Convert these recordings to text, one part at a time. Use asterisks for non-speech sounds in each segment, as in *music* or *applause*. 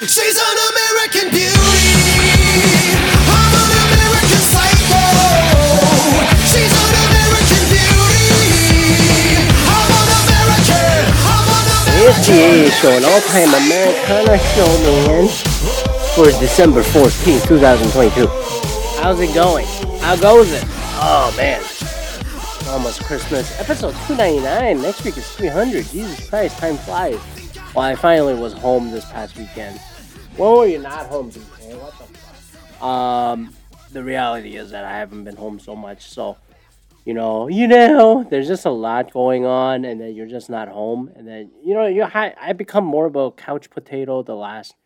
She's an American beauty. I'm an It's the an all-time Americana show, man, for December 14th, 2022. How's it going? How goes it? Oh, man. Almost Christmas. Episode 299. Next week is 300. Jesus Christ, time flies. Well, I finally was home this past weekend. Were you not home, BK? What the fuck? Um, the reality is that I haven't been home so much, so you know, you know, there's just a lot going on, and then you're just not home, and then you know, you I I become more of a couch potato the last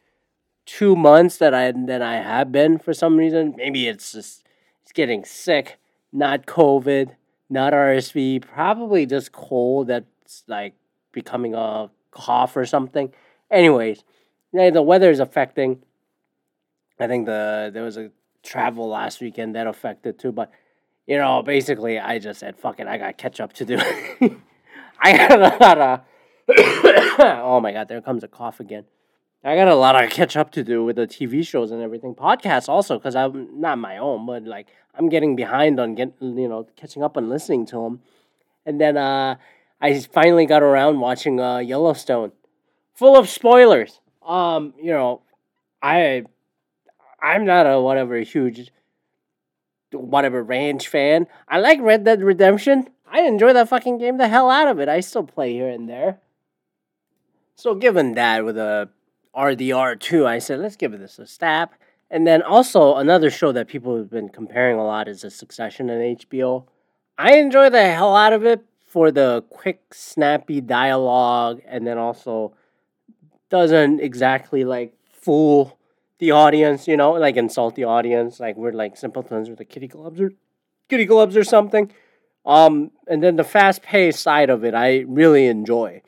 two months that I than I have been for some reason. Maybe it's just it's getting sick, not COVID, not RSV, probably just cold that's like becoming a cough or something. Anyways, the weather is affecting. I think the there was a travel last weekend that affected too, but you know, basically, I just said, "Fuck it, I got catch up to do." *laughs* I got a lot of. *coughs* oh my god, there comes a cough again. I got a lot of catch up to do with the TV shows and everything. Podcasts also, because I'm not my own, but like I'm getting behind on getting, you know catching up and listening to them. And then uh, I finally got around watching uh, Yellowstone, full of spoilers. Um, you know, I I'm not a whatever huge whatever ranch fan. I like Red Dead Redemption. I enjoy that fucking game the hell out of it. I still play here and there. So given that with a RDR2, I said let's give this a stab. And then also another show that people have been comparing a lot is The Succession on HBO. I enjoy the hell out of it for the quick, snappy dialogue, and then also doesn't exactly like fool the audience, you know, like insult the audience, like we're like simpletons with the kitty clubs or kitty clubs or something. Um, and then the fast paced side of it, I really enjoy.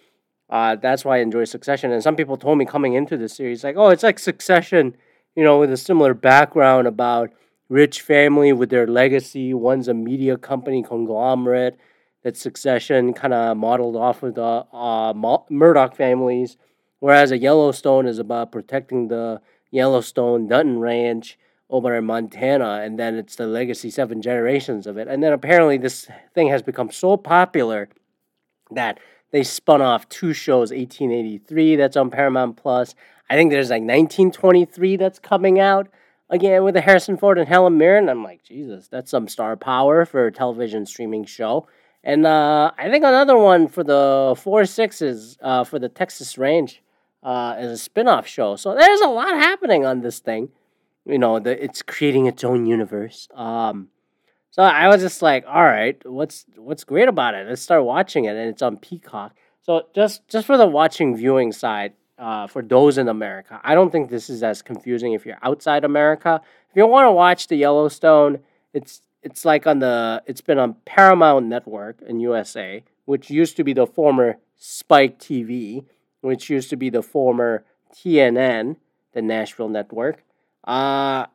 Uh, that's why I enjoy Succession. And some people told me coming into the series, like, oh, it's like Succession, you know, with a similar background about rich family with their legacy. One's a media company conglomerate. That Succession kind of modeled off of the uh, Murdoch families, whereas a Yellowstone is about protecting the Yellowstone Dutton Ranch over in Montana, and then it's the legacy seven generations of it. And then apparently this thing has become so popular that they spun off two shows 1883 that's on Paramount Plus. I think there's like 1923 that's coming out again with the Harrison Ford and Helen Mirren. I'm like, Jesus, that's some star power for a television streaming show. And uh, I think another one for the four sixes uh, for the Texas Range uh, as a spin-off show. So there's a lot happening on this thing. You know, the, it's creating its own universe. Um, so I was just like, all right, what's what's great about it? Let's start watching it, and it's on Peacock. So just just for the watching viewing side, uh, for those in America, I don't think this is as confusing if you're outside America. If you want to watch the Yellowstone, it's it's like on the it's been on Paramount Network in USA, which used to be the former Spike TV which used to be the former TNN, the Nashville network. Uh,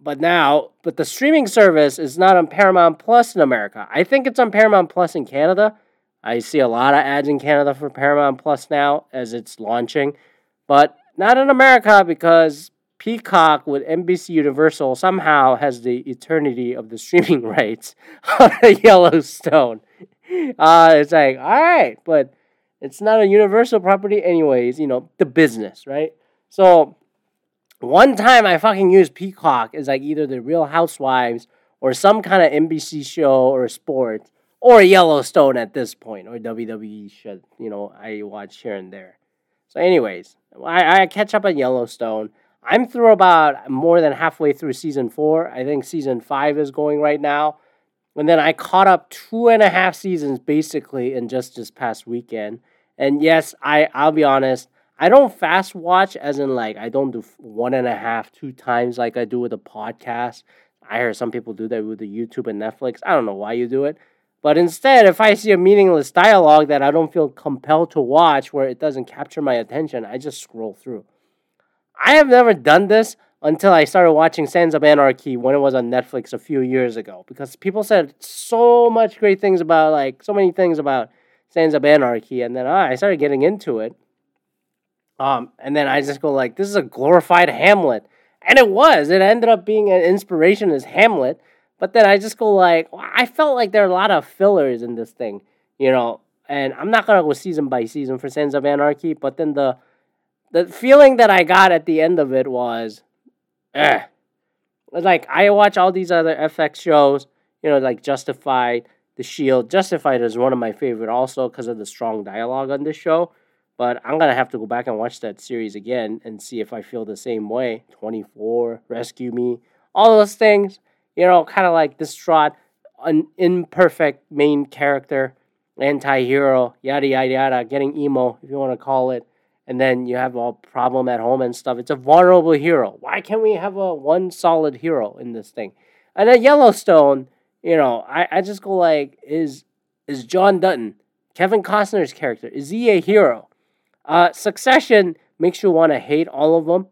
but now, but the streaming service is not on Paramount Plus in America. I think it's on Paramount Plus in Canada. I see a lot of ads in Canada for Paramount Plus now as it's launching, but not in America because Peacock with NBC Universal somehow has the eternity of the streaming *laughs* rights on Yellowstone. Uh, it's like, all right, but it's not a universal property, anyways. You know, the business, right? So, one time I fucking used Peacock is like either the Real Housewives or some kind of NBC show or sport or Yellowstone at this point or WWE shit. You know, I watch here and there. So, anyways, I, I catch up on Yellowstone. I'm through about more than halfway through season four. I think season five is going right now. And then I caught up two and a half seasons basically in just this past weekend. And yes, I I'll be honest, I don't fast watch as in like I don't do one and a half, two times like I do with a podcast. I heard some people do that with the YouTube and Netflix. I don't know why you do it. But instead, if I see a meaningless dialogue that I don't feel compelled to watch where it doesn't capture my attention, I just scroll through. I have never done this until I started watching Sons of Anarchy when it was on Netflix a few years ago because people said so much great things about like so many things about Sons of Anarchy and then I started getting into it. Um, and then I just go like, this is a glorified Hamlet, and it was. It ended up being an inspiration as Hamlet. But then I just go like, I felt like there are a lot of fillers in this thing, you know. And I'm not gonna go season by season for Sons of Anarchy, but then the the feeling that I got at the end of it was, eh. Like I watch all these other FX shows, you know, like Justified, The Shield. Justified is one of my favorite also because of the strong dialogue on this show. But I'm gonna have to go back and watch that series again and see if I feel the same way. 24, Rescue Me, all those things, you know, kind of like distraught, an imperfect main character, anti-hero, yada yada yada, getting emo if you want to call it and then you have a problem at home and stuff. It's a vulnerable hero. Why can't we have a one solid hero in this thing? And then Yellowstone, you know, I, I just go like, is is John Dutton, Kevin Costner's character, is he a hero? Uh, Succession makes you want to hate all of them.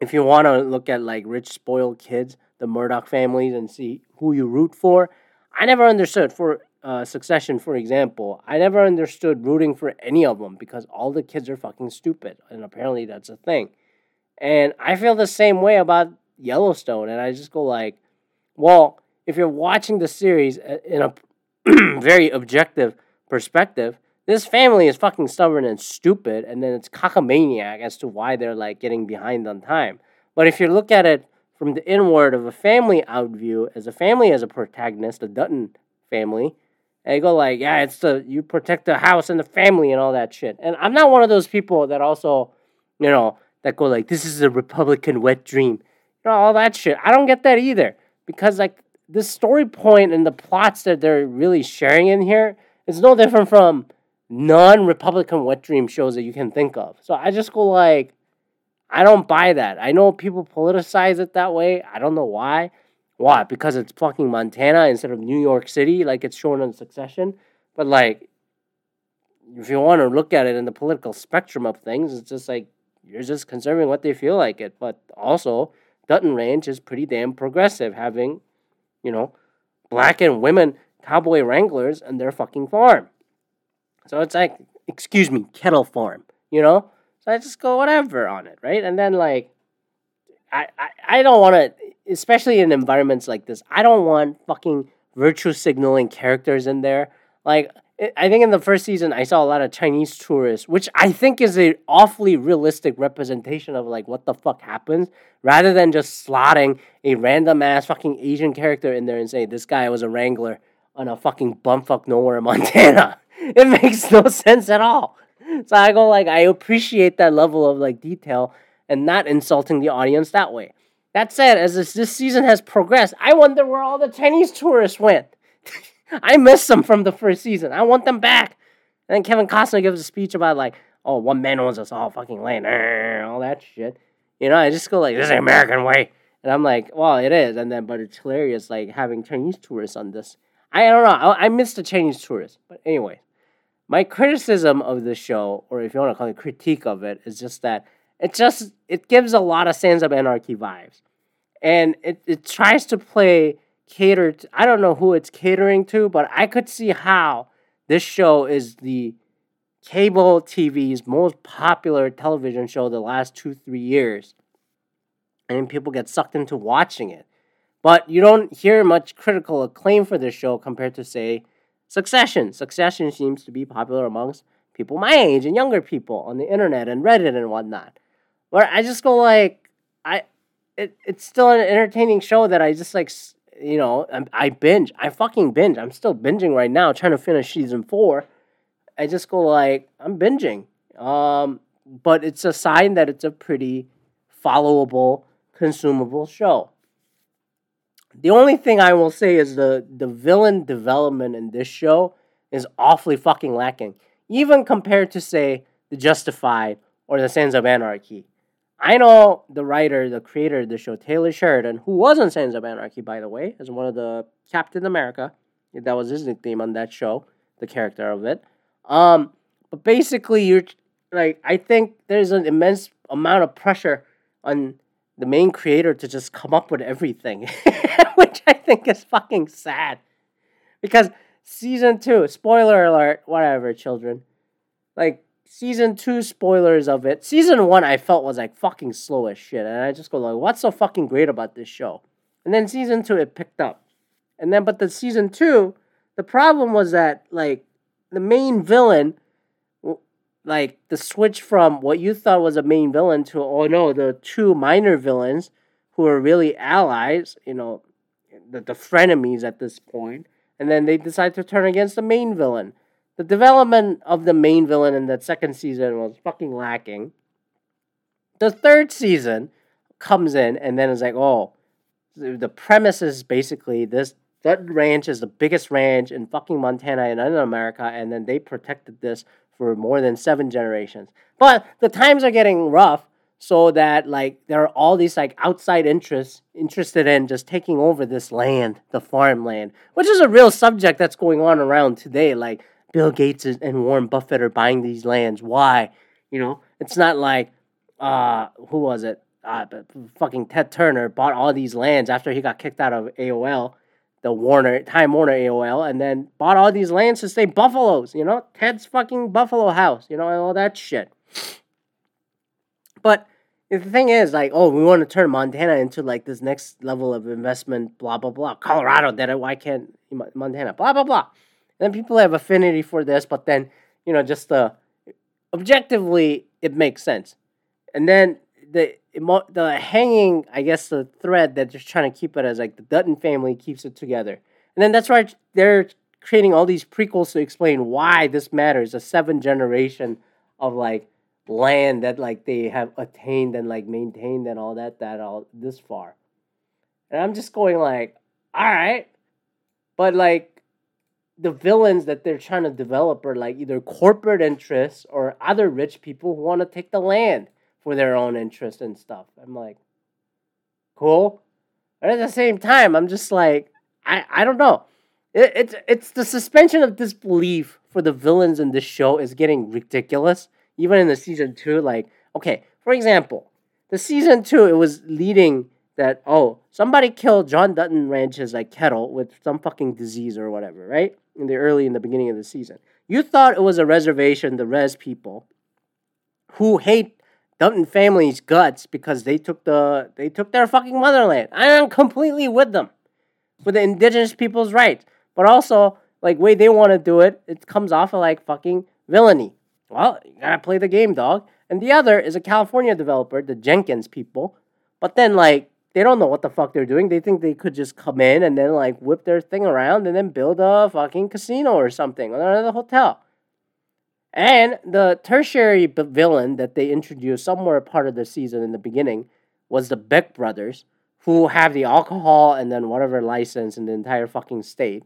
If you want to look at like rich spoiled kids, the Murdoch families, and see who you root for, I never understood for uh, Succession, for example, I never understood rooting for any of them because all the kids are fucking stupid, and apparently that's a thing. And I feel the same way about Yellowstone, and I just go like, well, if you're watching the series uh, in a *clears throat* very objective perspective, this family is fucking stubborn and stupid, and then it's cockamaniac as to why they're like getting behind on time. But if you look at it from the inward of a family out view, as a family as a protagonist, the Dutton family, and they go like, yeah, it's the you protect the house and the family and all that shit. And I'm not one of those people that also, you know, that go like, this is a Republican wet dream, you know, all that shit. I don't get that either because like the story point and the plots that they're really sharing in here is no different from non-Republican wet dream shows that you can think of. So I just go like, I don't buy that. I know people politicize it that way. I don't know why. Why? Because it's fucking Montana instead of New York City, like it's shown on Succession. But like, if you want to look at it in the political spectrum of things, it's just like you're just conserving what they feel like it. But also, Dutton Ranch is pretty damn progressive, having, you know, black and women cowboy wranglers and their fucking farm. So it's like, excuse me, kettle farm, you know? So I just go whatever on it, right? And then like, I, I, I don't want to especially in environments like this, I don't want fucking virtue signaling characters in there. Like, I think in the first season, I saw a lot of Chinese tourists, which I think is a awfully realistic representation of like what the fuck happens, rather than just slotting a random ass fucking Asian character in there and say this guy was a wrangler on a fucking bumfuck nowhere in *laughs* Montana. it makes no sense at all. So I go like I appreciate that level of like detail and not insulting the audience that way. That said, as this, this season has progressed, I wonder where all the Chinese tourists went. *laughs* I miss them from the first season. I want them back. And then Kevin Costner gives a speech about like, oh, one man owns us all fucking land, all that shit. You know, I just go like, this is the American way. And I'm like, well, it is. And then, but it's hilarious, like having Chinese tourists on this. I don't know. I, I miss the Chinese tourists. But anyway, my criticism of the show, or if you want to call it critique of it, is just that it just it gives a lot of Sons of Anarchy vibes, and it it tries to play cater. To, I don't know who it's catering to, but I could see how this show is the cable TV's most popular television show the last two three years, and people get sucked into watching it. But you don't hear much critical acclaim for this show compared to say Succession. Succession seems to be popular amongst people my age and younger people on the internet and Reddit and whatnot where I just go like I it, it's still an entertaining show that I just like you know I, I binge I fucking binge I'm still binging right now trying to finish season four. I just go like I'm binging um but it's a sign that it's a pretty followable consumable show. The only thing I will say is the the villain development in this show is awfully fucking lacking even compared to say the Justified or the Sons of Anarchy I know the writer, the creator of the show, Taylor Sheridan, who was on Sons of Anarchy, by the way, as one of the Captain America. That was his nickname on that show, the character of it. Um, but basically, you're like, I think there's an immense amount of pressure on the main creator to just come up with everything, *laughs* which I think is fucking sad. Because season two, spoiler alert, whatever, children. Like, season two spoilers of it. Season one I felt was like fucking slow as shit, and I just go like, what's so fucking great about this show? And then season two it picked up, and then but the season two, the problem was that like the main villain, like the switch from what you thought was a main villain to oh no, the two minor villains who are really allies, you know, the, the frenemies at this point, and then they decide to turn against the main villain. The development of the main villain in that second season was fucking lacking. The third season comes in and then it's like, oh, the premise is basically this that Ranch is the biggest ranch in fucking Montana and in America, and then they protected this for more than seven generations. But the times are getting rough, so that like there are all these like outside interests interested in just taking over this land, the farmland, which is a real subject that's going on around today. Like Bill Gates and Warren Buffett are buying these lands. Why? You know, it's not like uh who was it? Uh, fucking Ted Turner bought all these lands after he got kicked out of AOL, the Warner Time Warner AOL, and then bought all these lands to stay buffaloes. You know, Ted's fucking Buffalo House. You know, and all that shit. But the thing is, like, oh, we want to turn Montana into like this next level of investment. Blah blah blah. Colorado did it. Why can't Montana? Blah blah blah. Then people have affinity for this, but then you know, just the objectively, it makes sense. And then the the hanging, I guess, the thread that they're trying to keep it as like the Dutton family keeps it together. And then that's why they're creating all these prequels to explain why this matters. A seven generation of like land that like they have attained and like maintained and all that that all this far. And I'm just going like, all right, but like the villains that they're trying to develop are like either corporate interests or other rich people who want to take the land for their own interest and stuff. I'm like, cool. But at the same time, I'm just like, I, I don't know. It, it's it's the suspension of disbelief for the villains in this show is getting ridiculous. Even in the season two, like, okay, for example, the season two, it was leading that oh somebody killed John Dutton Ranch's like kettle with some fucking disease or whatever, right? In the early in the beginning of the season, you thought it was a reservation, the res people, who hate Dutton family's guts because they took the they took their fucking motherland. I am completely with them for the indigenous people's rights, but also like way they want to do it, it comes off of like fucking villainy. Well, you gotta play the game, dog. And the other is a California developer, the Jenkins people, but then like they don't know what the fuck they're doing. They think they could just come in and then like whip their thing around and then build a fucking casino or something or another hotel. And the tertiary villain that they introduced somewhere part of the season in the beginning was the Beck brothers, who have the alcohol and then whatever license in the entire fucking state.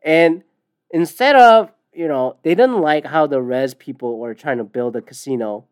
And instead of, you know, they didn't like how the res people were trying to build a casino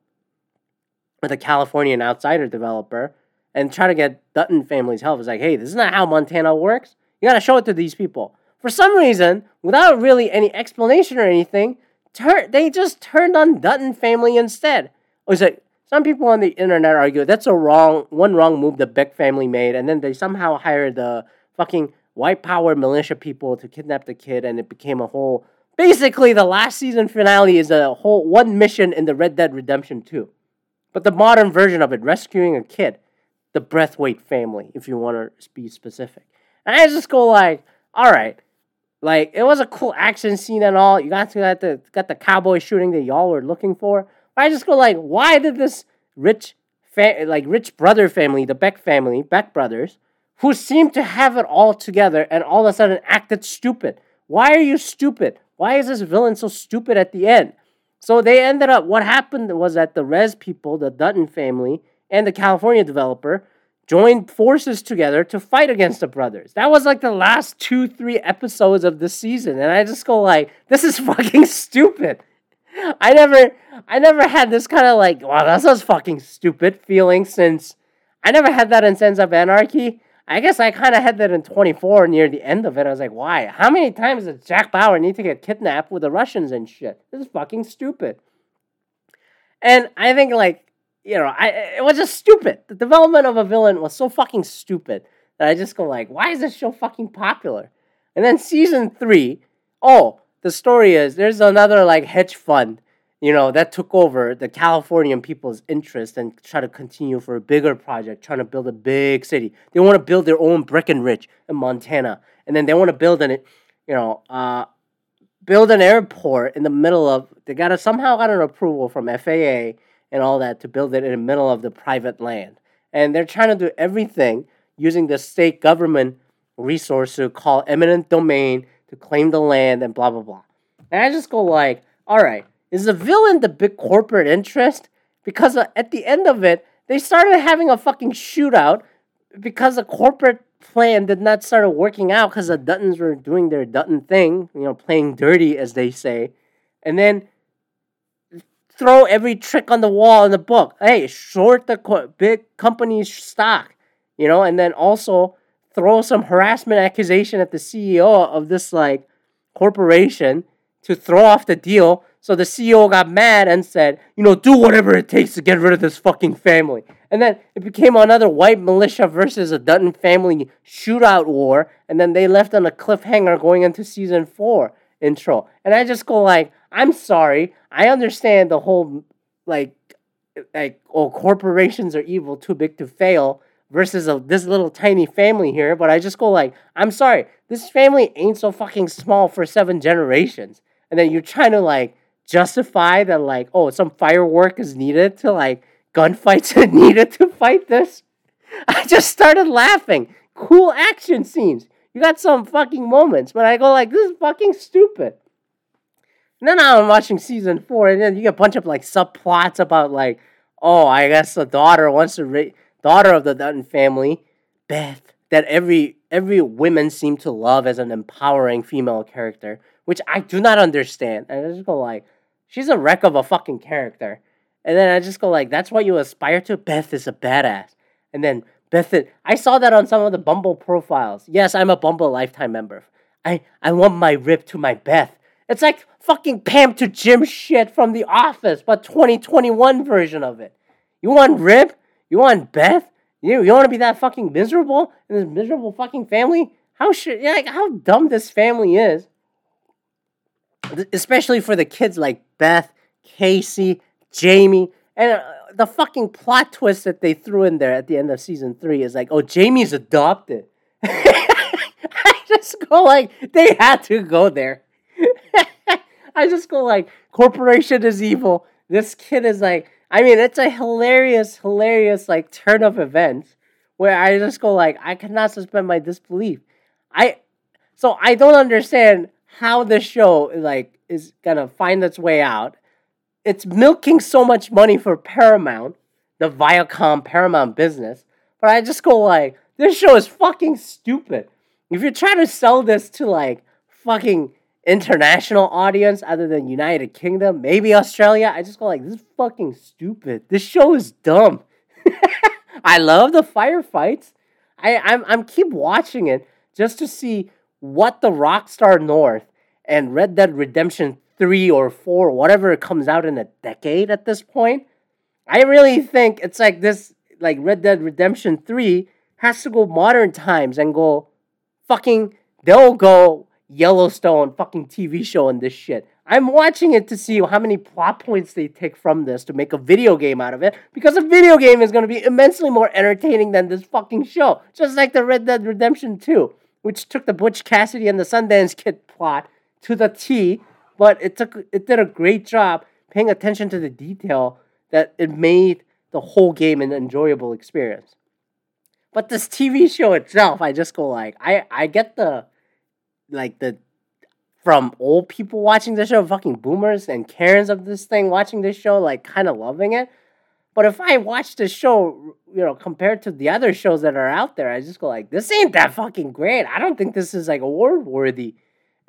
with a Californian outsider developer and try to get Dutton family's help. It's like, hey, this is not how Montana works. You gotta show it to these people. For some reason, without really any explanation or anything, tur- they just turned on Dutton family instead. It was like some people on the internet argue that's a wrong one wrong move the Beck family made, and then they somehow hired the fucking white power militia people to kidnap the kid, and it became a whole. Basically, the last season finale is a whole one mission in the Red Dead Redemption 2. But the modern version of it, rescuing a kid, the Breathwaite family, if you want to be specific. And I just go like, all right, like it was a cool action scene and all. You got to got the got the cowboy shooting that y'all were looking for. But I just go like, why did this rich, fa- like rich brother family, the Beck family, Beck brothers, who seemed to have it all together, and all of a sudden acted stupid? Why are you stupid? Why is this villain so stupid at the end? So they ended up. What happened was that the Res people, the Dutton family, and the California developer joined forces together to fight against the brothers. That was like the last two, three episodes of the season, and I just go like, "This is *laughs* fucking stupid." I never, I never had this kind of like, "Wow, that sounds fucking stupid" feeling since I never had that in Sons of Anarchy. I guess I kind of had that in 24 near the end of it. I was like, why? How many times does Jack Bauer need to get kidnapped with the Russians and shit? This is fucking stupid. And I think like you know, I it was just stupid. The development of a villain was so fucking stupid that I just go like, why is this show fucking popular? And then season three, oh, the story is there's another like hedge fund you know, that took over the Californian people's interest and try to continue for a bigger project, trying to build a big city. They want to build their own Breckenridge in Montana, and then they want to build an, you know, uh, build an airport in the middle of. They got to somehow got an approval from FAA and all that to build it in the middle of the private land, and they're trying to do everything using the state government resource to call eminent domain to claim the land and blah blah blah. And I just go like, all right is the villain the big corporate interest? Because uh, at the end of it, they started having a fucking shootout because the corporate plan did not start working out because the Duttons were doing their Dutton thing, you know, playing dirty as they say, and then throw every trick on the wall in the book. Hey, short the co- big company's stock, you know, and then also throw some harassment accusation at the CEO of this like corporation to throw off the deal so the CEO got mad and said, you know, do whatever it takes to get rid of this fucking family. And then it became another white militia versus a Dutton family shootout war. And then they left on a cliffhanger going into season four intro. And I just go like, I'm sorry. I understand the whole like like oh corporations are evil, too big to fail versus a, this little tiny family here. But I just go like, I'm sorry. This family ain't so fucking small for seven generations. And then you're trying to like justify that like oh some firework is needed to like gunfights *laughs* are needed to fight this *laughs* i just started laughing cool action scenes you got some fucking moments but i go like this is fucking stupid and then i'm watching season four and then you get a bunch of like subplots about like oh i guess the daughter wants to ra- daughter of the dutton family beth that every every woman seem to love as an empowering female character which i do not understand and i just go like She's a wreck of a fucking character. And then I just go like, that's what you aspire to? Beth is a badass. And then Beth, I saw that on some of the Bumble profiles. Yes, I'm a Bumble lifetime member. I, I want my rip to my Beth. It's like fucking Pam to Jim shit from The Office, but 2021 version of it. You want rip? You want Beth? You, you want to be that fucking miserable in this miserable fucking family? How should like how dumb this family is? especially for the kids like Beth, Kayce, Jamie, and uh, the fucking plot twist that they threw in there at the end of season three is like, oh, Jamie's adopted. *laughs* I just go like, they had to go there. *laughs* I just go like, corporation is evil. This kid is like, I mean, it's a hilarious, hilarious like turn of events where I just go like, I cannot suspend my disbelief. I so I don't understand how this show like is gonna find its way out. It's milking so much money for Paramount, the Viacom Paramount business. But I just go like, this show is fucking stupid. If you're trying to sell this to like fucking international audience other than United Kingdom, maybe Australia, I just go like, this is fucking stupid. This show is dumb. *laughs* I love the firefights. I I'm I'm keep watching it just to see what the Rockstar North and Red Dead Redemption 3 or 4, whatever comes out in a decade at this point, I really think it's like this, like Red Dead Redemption 3 has to go modern times and go fucking, they'll go Yellowstone fucking TV show and this shit. I'm watching it to see how many plot points they take from this to make a video game out of it because a video game is going to be immensely more entertaining than this fucking show. Just like the Red Dead Redemption 2 which took the Butch Cassidy and the Sundance Kid plot to the T, but it took it did a great job paying attention to the detail that it made the whole game an enjoyable experience. But this TV show itself, I just go like, I I get the like the from old people watching the show, fucking boomers and Karens of this thing watching this show, like kind of loving it. But if I watch the show, you know, compared to the other shows that are out there, I just go like, this ain't that fucking great. I don't think this is like award worthy.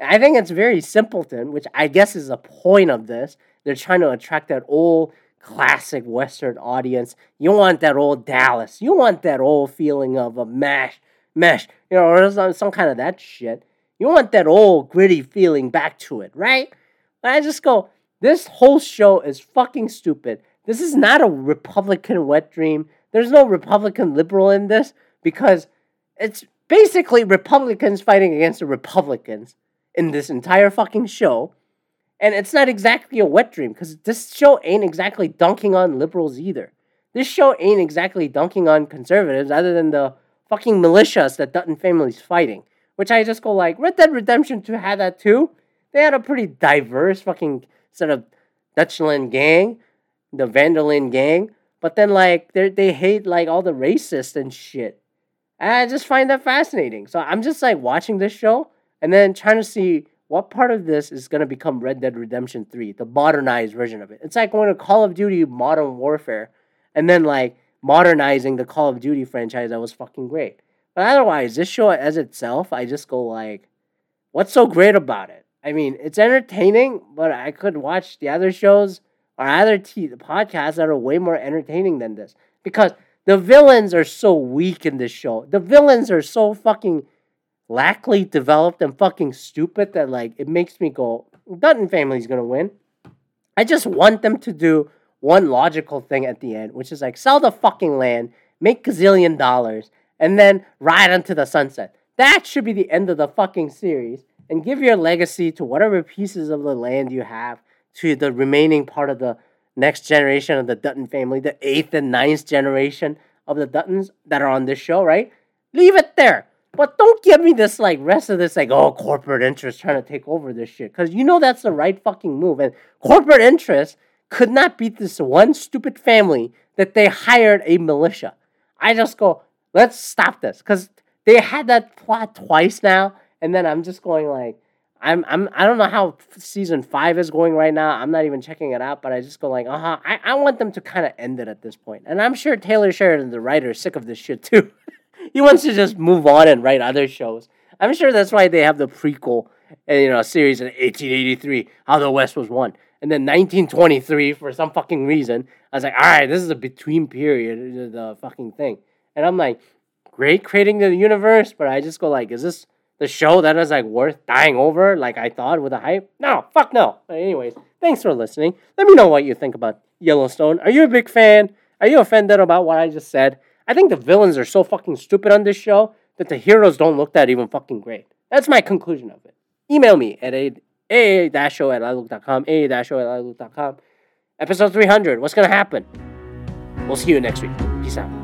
I think it's very simpleton, which I guess is the point of this. They're trying to attract that old classic Western audience. You want that old Dallas. You want that old feeling of a mash, mesh, you know, or some, some kind of that shit. You want that old gritty feeling back to it, right? But I just go, this whole show is fucking stupid. This is not a Republican wet dream. There's no Republican liberal in this because it's basically Republicans fighting against the Republicans in this entire fucking show. And it's not exactly a wet dream because this show ain't exactly dunking on liberals either. This show ain't exactly dunking on conservatives other than the fucking militias that Dutton family's fighting. Which I just go like, Red Dead Redemption 2 had that too. They had a pretty diverse fucking set of Dutchland gang, the Van der Linde gang. But then like they they hate like all the racists and shit. And I just find that fascinating. So I'm just like watching this show and then trying to see what part of this is gonna become Red Dead Redemption 3, the modernized version of it. It's like going to Call of Duty Modern Warfare and then like modernizing the Call of Duty franchise that was fucking great. But otherwise, this show as itself, I just go like, what's so great about it? I mean, it's entertaining, but I could watch the other shows or other t- podcasts that are way more entertaining than this because the villains are so weak in this show. The villains are so fucking lackly developed and fucking stupid that like it makes me go, Dutton family's gonna win. I just want them to do one logical thing at the end, which is like sell the fucking land, make gazillion dollars, and then ride into the sunset. That should be the end of the fucking series. And give your legacy to whatever pieces of the land you have to the remaining part of the next generation of the Dutton family, the eighth and ninth generation of the Duttons that are on this show, right? Leave it there. But don't give me this like rest of this like oh corporate interest trying to take over this shit because you know that's the right fucking move and corporate interest could not beat this one stupid family that they hired a militia. I just go let's stop this because they had that plot twice now and then I'm just going like I'm I'm I don't know how season five is going right now. I'm not even checking it out, but I just go like, uh huh. I, I want them to kind of end it at this point, and I'm sure Taylor Sheridan, the writer, is sick of this shit too. *laughs* he wants to just move on and write other shows. I'm sure that's why they have the prequel, uh, you know, series in 1883, How the West Was Won, and then 1923 for some fucking reason. I was like, all right, this is a between period, the fucking thing, and I'm like, great creating the universe, but I just go like, is this the show that is like worth dying over like I thought with the hype? No, fuck no. But anyways, thanks for listening. Let me know what you think about Yellowstone. Are you a big fan? Are you offended about what I just said? I think the villains are so fucking stupid on this show that the heroes don't look that even fucking great. That's my conclusion of it. Email me at a a-show at outlook.com, a-show at outlook.com. Episode 300, what's gonna happen? We'll see you next week. Peace out.